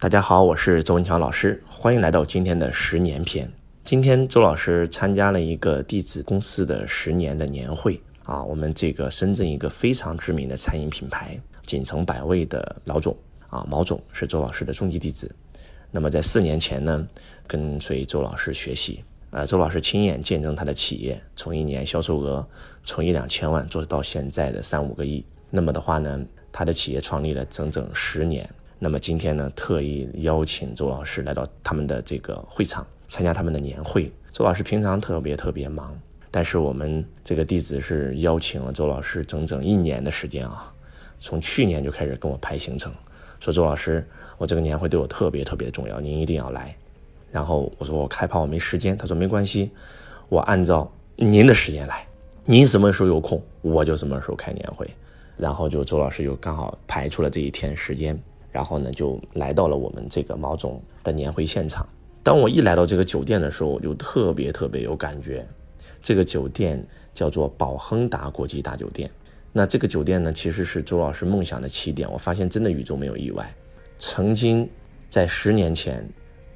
大家好，我是周文强老师，欢迎来到今天的十年篇。今天周老师参加了一个弟子公司的十年的年会啊，我们这个深圳一个非常知名的餐饮品牌锦城百味的老总啊，毛总是周老师的终极弟子。那么在四年前呢，跟随周老师学习，呃，周老师亲眼见证他的企业从一年销售额从一两千万做到现在的三五个亿。那么的话呢，他的企业创立了整整十年。那么今天呢，特意邀请周老师来到他们的这个会场，参加他们的年会。周老师平常特别特别忙，但是我们这个弟子是邀请了周老师整整一年的时间啊，从去年就开始跟我排行程，说周老师，我这个年会对我特别特别重要，您一定要来。然后我说我开怕我没时间，他说没关系，我按照您的时间来，您什么时候有空，我就什么时候开年会。然后就周老师就刚好排出了这一天时间。然后呢，就来到了我们这个毛总的年会现场。当我一来到这个酒店的时候，我就特别特别有感觉。这个酒店叫做宝亨达国际大酒店。那这个酒店呢，其实是周老师梦想的起点。我发现真的宇宙没有意外。曾经在十年前，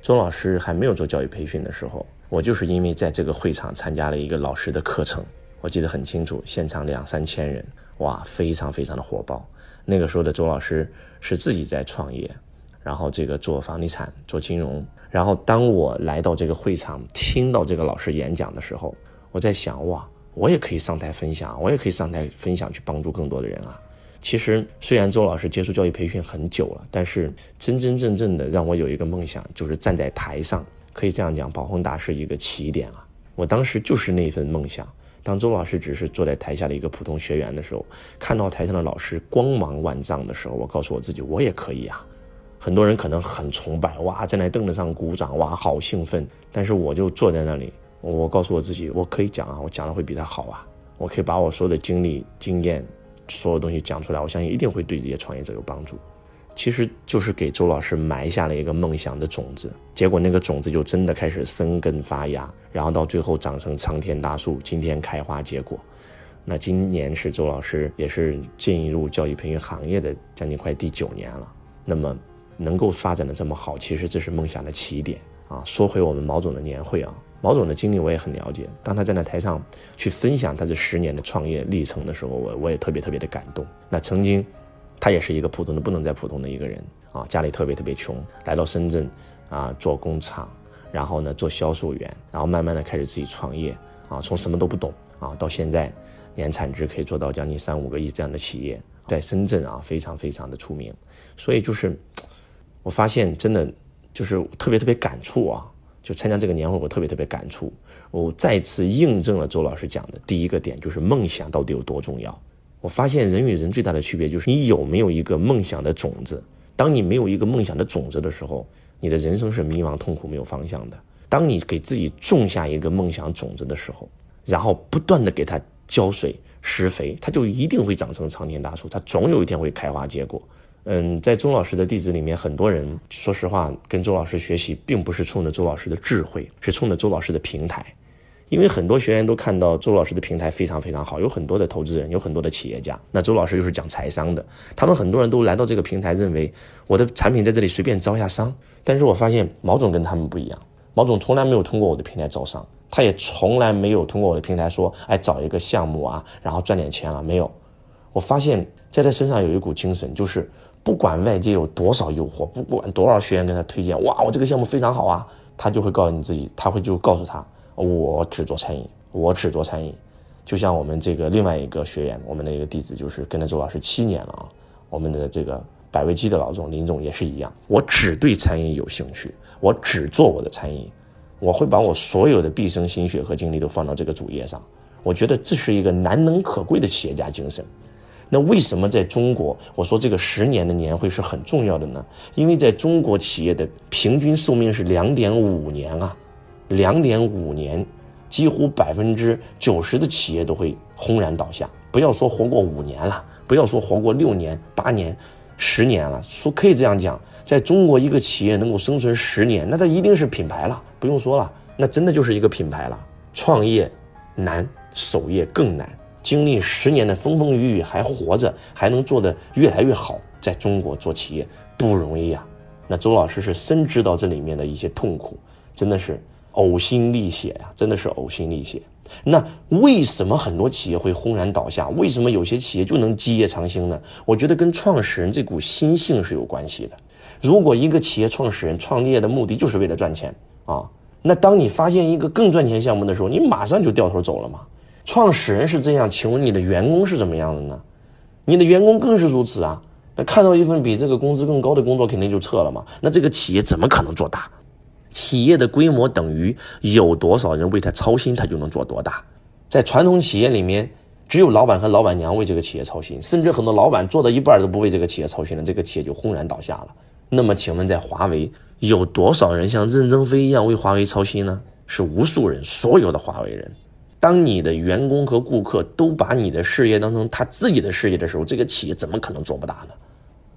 周老师还没有做教育培训的时候，我就是因为在这个会场参加了一个老师的课程，我记得很清楚，现场两三千人，哇，非常非常的火爆。那个时候的周老师是自己在创业，然后这个做房地产、做金融。然后当我来到这个会场，听到这个老师演讲的时候，我在想：哇，我也可以上台分享，我也可以上台分享，去帮助更多的人啊！其实，虽然周老师接触教育培训很久了，但是真真正正的让我有一个梦想，就是站在台上，可以这样讲，宝宏达是一个起点啊！我当时就是那份梦想。当周老师只是坐在台下的一个普通学员的时候，看到台上的老师光芒万丈的时候，我告诉我自己，我也可以啊。很多人可能很崇拜，哇，站在凳子上鼓掌，哇，好兴奋。但是我就坐在那里，我告诉我自己，我可以讲啊，我讲的会比他好啊。我可以把我所有的经历、经验，所有东西讲出来，我相信一定会对这些创业者有帮助。其实就是给周老师埋下了一个梦想的种子，结果那个种子就真的开始生根发芽，然后到最后长成苍天大树，今天开花结果。那今年是周老师也是进入教育培训行业的将近快第九年了。那么能够发展的这么好，其实这是梦想的起点啊。说回我们毛总的年会啊，毛总的经历我也很了解。当他站在台上去分享他这十年的创业历程的时候，我我也特别特别的感动。那曾经。他也是一个普通的不能再普通的一个人啊，家里特别特别穷，来到深圳啊做工厂，然后呢做销售员，然后慢慢的开始自己创业啊，从什么都不懂啊，到现在年产值可以做到将近三五个亿这样的企业，在深圳啊非常非常的出名，所以就是我发现真的就是特别特别感触啊，就参加这个年会我特别特别感触，我再次印证了周老师讲的第一个点，就是梦想到底有多重要。我发现人与人最大的区别就是你有没有一个梦想的种子。当你没有一个梦想的种子的时候，你的人生是迷茫、痛苦、没有方向的。当你给自己种下一个梦想种子的时候，然后不断的给它浇水、施肥，它就一定会长成苍天大树，它总有一天会开花结果。嗯，在周老师的弟子里面，很多人说实话跟周老师学习，并不是冲着周老师的智慧，是冲着周老师的平台。因为很多学员都看到周老师的平台非常非常好，有很多的投资人，有很多的企业家。那周老师又是讲财商的，他们很多人都来到这个平台，认为我的产品在这里随便招一下商。但是我发现毛总跟他们不一样，毛总从来没有通过我的平台招商，他也从来没有通过我的平台说，哎，找一个项目啊，然后赚点钱了没有？我发现在他身上有一股精神，就是不管外界有多少诱惑，不管多少学员跟他推荐，哇，我这个项目非常好啊，他就会告诉你自己，他会就告诉他。我只做餐饮，我只做餐饮，就像我们这个另外一个学员，我们的一个弟子，就是跟着周老师七年了啊。我们的这个百味鸡的老总林总也是一样，我只对餐饮有兴趣，我只做我的餐饮，我会把我所有的毕生心血和精力都放到这个主业上。我觉得这是一个难能可贵的企业家精神。那为什么在中国，我说这个十年的年会是很重要的呢？因为在中国企业的平均寿命是两点五年啊。两点五年，几乎百分之九十的企业都会轰然倒下。不要说活过五年了，不要说活过六年、八年、十年了，说可以这样讲，在中国一个企业能够生存十年，那它一定是品牌了，不用说了，那真的就是一个品牌了。创业难，守业更难。经历十年的风风雨雨还活着，还能做得越来越好，在中国做企业不容易呀。那周老师是深知到这里面的一些痛苦，真的是呕心沥血呀，真的是呕心沥血。那为什么很多企业会轰然倒下？为什么有些企业就能基业长青呢？我觉得跟创始人这股心性是有关系的。如果一个企业创始人创业的目的就是为了赚钱啊，那当你发现一个更赚钱项目的时候，你马上就掉头走了嘛。创始人是这样，请问你的员工是怎么样的呢？你的员工更是如此啊。那看到一份比这个工资更高的工作，肯定就撤了嘛。那这个企业怎么可能做大？企业的规模等于有多少人为他操心，他就能做多大。在传统企业里面，只有老板和老板娘为这个企业操心，甚至很多老板做到一半都不为这个企业操心了，这个企业就轰然倒下了。那么，请问在华为有多少人像任正非一样为华为操心呢？是无数人，所有的华为人。当你的员工和顾客都把你的事业当成他自己的事业的时候，这个企业怎么可能做不大呢？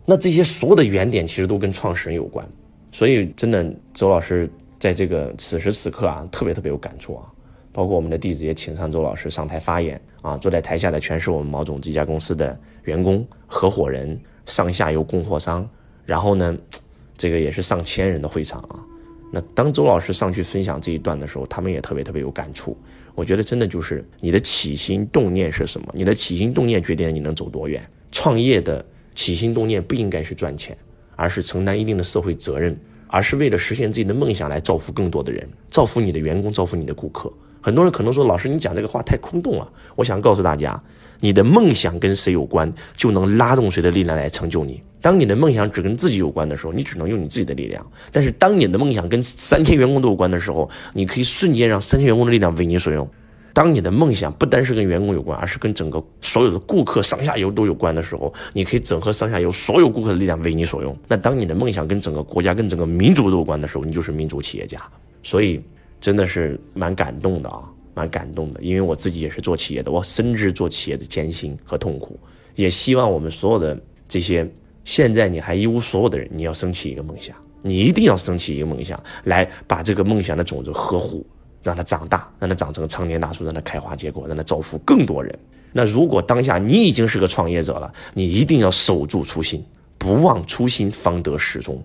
那这些所有的原点其实都跟创始人有关。所以，真的，周老师在这个此时此刻啊，特别特别有感触啊。包括我们的弟子也请上周老师上台发言啊，坐在台下的全是我们毛总这家公司的员工、合伙人、上下游供货商。然后呢，这个也是上千人的会场啊。那当周老师上去分享这一段的时候，他们也特别特别有感触。我觉得真的就是你的起心动念是什么？你的起心动念决定了你能走多远。创业的起心动念不应该是赚钱，而是承担一定的社会责任，而是为了实现自己的梦想来造福更多的人，造福你的员工，造福你的顾客。很多人可能说，老师你讲这个话太空洞了。我想告诉大家，你的梦想跟谁有关，就能拉动谁的力量来成就你。当你的梦想只跟自己有关的时候，你只能用你自己的力量；但是当你的梦想跟三千员工都有关的时候，你可以瞬间让三千员工的力量为你所用。当你的梦想不单是跟员工有关，而是跟整个所有的顾客上下游都有关的时候，你可以整合上下游所有顾客的力量为你所用。那当你的梦想跟整个国家、跟整个民族都有关的时候，你就是民族企业家。所以真的是蛮感动的啊，蛮感动的，因为我自己也是做企业的，我深知做企业的艰辛和痛苦，也希望我们所有的这些。现在你还一无所有的人，你要升起一个梦想，你一定要升起一个梦想，来把这个梦想的种子呵护，让它长大，让它长成常年大树，让它开花结果，让它造福更多人。那如果当下你已经是个创业者了，你一定要守住初心，不忘初心方得始终。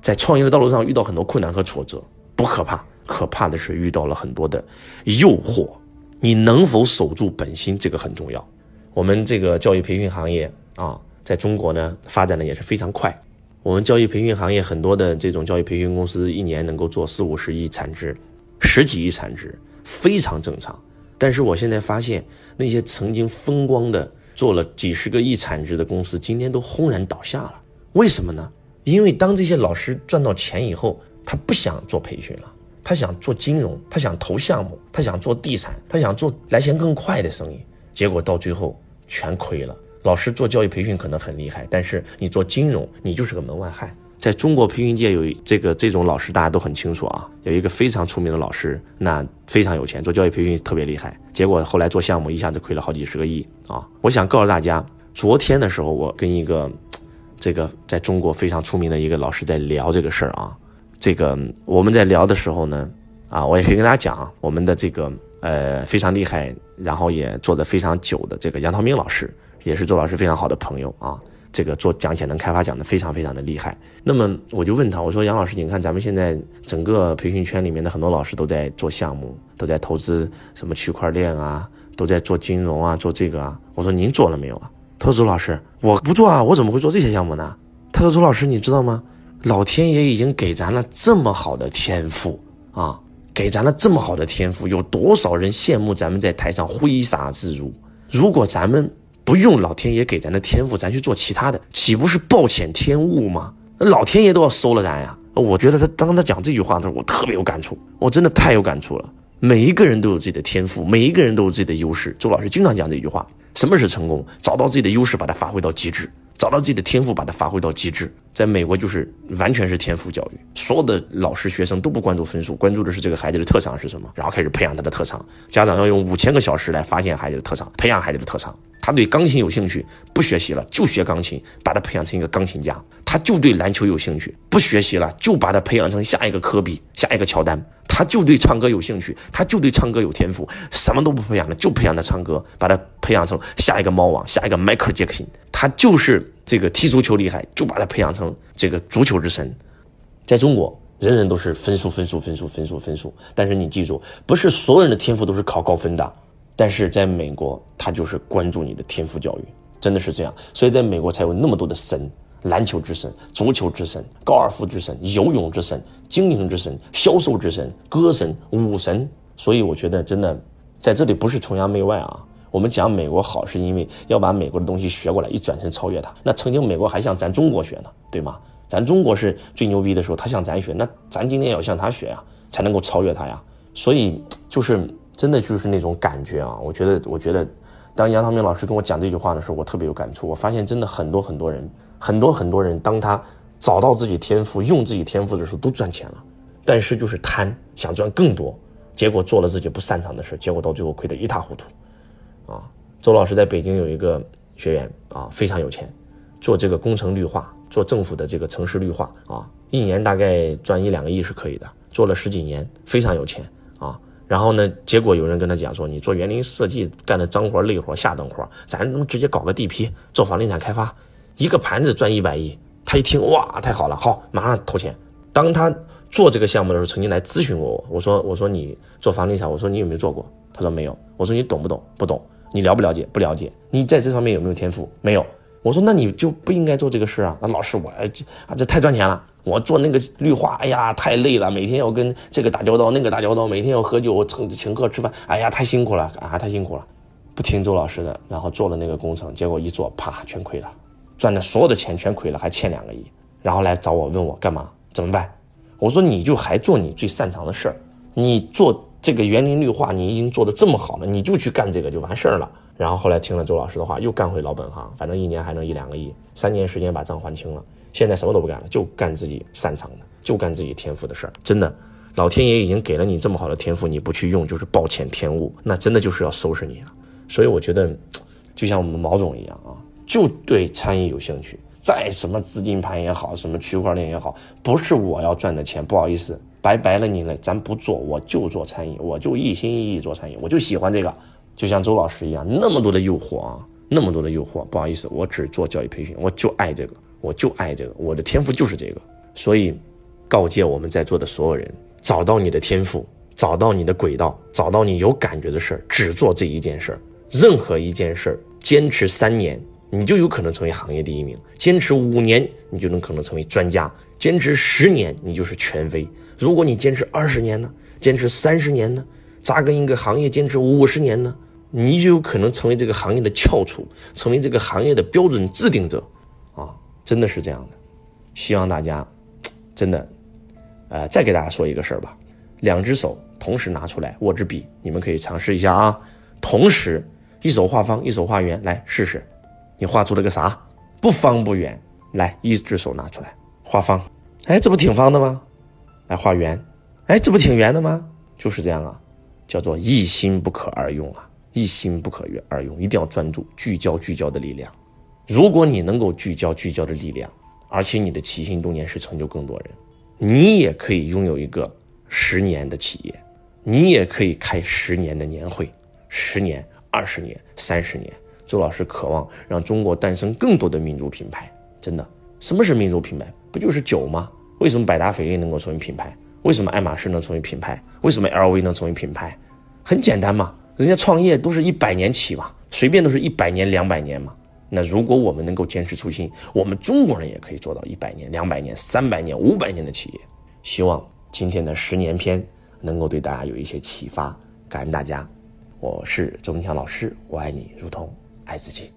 在创业的道路上遇到很多困难和挫折，不可怕，可怕的是遇到了很多的诱惑，你能否守住本心，这个很重要。我们这个教育培训行业啊。在中国呢，发展的也是非常快。我们教育培训行业很多的这种教育培训公司，一年能够做四五十亿产值，十几亿产值，非常正常。但是我现在发现，那些曾经风光的做了几十个亿产值的公司，今天都轰然倒下了。为什么呢？因为当这些老师赚到钱以后，他不想做培训了，他想做金融，他想投项目，他想做地产，他想做来钱更快的生意，结果到最后全亏了。老师做教育培训可能很厉害，但是你做金融，你就是个门外汉。在中国培训界有这个这种老师，大家都很清楚啊。有一个非常出名的老师，那非常有钱，做教育培训特别厉害。结果后来做项目，一下子亏了好几十个亿啊！我想告诉大家，昨天的时候，我跟一个这个在中国非常出名的一个老师在聊这个事儿啊。这个我们在聊的时候呢，啊，我也可以跟大家讲，我们的这个呃非常厉害，然后也做的非常久的这个杨涛明老师。也是周老师非常好的朋友啊，这个做讲潜能开发讲的非常非常的厉害。那么我就问他，我说杨老师，你看咱们现在整个培训圈里面的很多老师都在做项目，都在投资什么区块链啊，都在做金融啊，做这个啊。我说您做了没有啊？他说周老师，我不做啊，我怎么会做这些项目呢？他说周老师，你知道吗？老天爷已经给咱了这么好的天赋啊，给咱了这么好的天赋，有多少人羡慕咱们在台上挥洒自如？如果咱们不用老天爷给咱的天赋，咱去做其他的，岂不是暴殄天物吗？那老天爷都要收了咱呀！我觉得他当他讲这句话的时候，我特别有感触，我真的太有感触了。每一个人都有自己的天赋，每一个人都有自己的优势。周老师经常讲这句话：什么是成功？找到自己的优势，把它发挥到极致；找到自己的天赋，把它发挥到极致。在美国就是完全是天赋教育，所有的老师学生都不关注分数，关注的是这个孩子的特长是什么，然后开始培养他的特长。家长要用五千个小时来发现孩子的特长，培养孩子的特长。他对钢琴有兴趣，不学习了就学钢琴，把他培养成一个钢琴家。他就对篮球有兴趣，不学习了就把他培养成下一个科比、下一个乔丹。他就对唱歌有兴趣，他就对唱歌有天赋，什么都不培养了，就培养他唱歌，把他培养成下一个猫王、下一个迈克尔·杰克逊。他就是这个踢足球厉害，就把他培养成这个足球之神。在中国，人人都是分数、分数、分数、分数、分数。但是你记住，不是所有人的天赋都是考高分的。但是在美国，他就是关注你的天赋教育，真的是这样。所以在美国才有那么多的神：篮球之神、足球之神、高尔夫之神、游泳之神、经营之神、销售之神、歌神、武神。所以我觉得，真的在这里不是崇洋媚外啊。我们讲美国好，是因为要把美国的东西学过来，一转身超越它。那曾经美国还向咱中国学呢，对吗？咱中国是最牛逼的时候，他向咱学，那咱今天也要向他学呀，才能够超越他呀。所以就是真的就是那种感觉啊，我觉得，我觉得，当杨长明老师跟我讲这句话的时候，我特别有感触。我发现真的很多很多人，很多很多人，当他找到自己天赋，用自己天赋的时候，都赚钱了。但是就是贪，想赚更多，结果做了自己不擅长的事，结果到最后亏得一塌糊涂。啊，周老师在北京有一个学员啊，非常有钱，做这个工程绿化。做政府的这个城市绿化啊，一年大概赚一两个亿是可以的，做了十几年，非常有钱。然后呢，结果有人跟他讲说，你做园林设计干的脏活累活下等活，咱能直接搞个地皮做房地产开发，一个盘子赚一百亿。他一听哇，太好了，好，马上投钱。当他做这个项目的时候，曾经来咨询过我，我说我说你做房地产，我说你有没有做过？他说没有。我说你懂不懂？不懂。你了不了解？不了解。你在这方面有没有天赋？没有。我说那你就不应该做这个事啊！那老师我啊这太赚钱了，我做那个绿化，哎呀太累了，每天要跟这个打交道，那个打交道，每天要喝酒，请请客吃饭，哎呀太辛苦了啊太辛苦了，不听周老师的，然后做了那个工程，结果一做啪全亏了，赚的所有的钱全亏了，还欠两个亿，然后来找我问我干嘛怎么办？我说你就还做你最擅长的事儿，你做这个园林绿化你已经做的这么好了，你就去干这个就完事儿了。然后后来听了周老师的话，又干回老本行，反正一年还能一两个亿，三年时间把账还清了。现在什么都不干了，就干自己擅长的，就干自己天赋的事儿。真的，老天爷已经给了你这么好的天赋，你不去用就是暴殄天物，那真的就是要收拾你了。所以我觉得，就像我们毛总一样啊，就对餐饮有兴趣，再什么资金盘也好，什么区块链也好，不是我要赚的钱，不好意思，拜拜了你了，咱不做，我就做餐饮，我就一心一意做餐饮，我就喜欢这个。就像周老师一样，那么多的诱惑啊，那么多的诱惑。不好意思，我只做教育培训，我就爱这个，我就爱这个，我的天赋就是这个。所以，告诫我们在座的所有人，找到你的天赋，找到你的轨道，找到你有感觉的事儿，只做这一件事儿。任何一件事儿，坚持三年，你就有可能成为行业第一名；坚持五年，你就能可能成为专家；坚持十年，你就是权威。如果你坚持二十年呢？坚持三十年呢？扎根一个行业，坚持五十年呢？你就有可能成为这个行业的翘楚，成为这个行业的标准制定者，真的是这样的。希望大家真的，呃，再给大家说一个事儿吧。两只手同时拿出来握支笔，你们可以尝试一下啊。同时，一手画方，一手画圆，来试试。你画出了个啥？不方不圆。来，一只手拿出来画方，哎，这不挺方的吗？来画圆，哎，这不挺圆的吗？就是这样啊，叫做一心不可二用啊。一心不可二用，一定要专注、聚焦、聚焦的力量。如果你能够聚焦、聚焦的力量，而且你的起心动念是成就更多人，你也可以拥有一个十年的企业，你也可以开十年的年会，十年、二十年、三十年。周老师渴望让中国诞生更多的民族品牌。真的，什么是民族品牌？不就是酒吗？为什么百达翡丽能够成为品牌？为什么爱马仕能成为品牌？为什么 LV 能成为品牌？很简单嘛。人家创业都是一百年起嘛，随便都是一百年、两百年嘛。那如果我们能够坚持初心，我们中国人也可以做到一百年、两百年、三百年、五百年的企业。希望今天的十年篇能够对大家有一些启发，感恩大家。我是周文强老师，我爱你如同爱自己。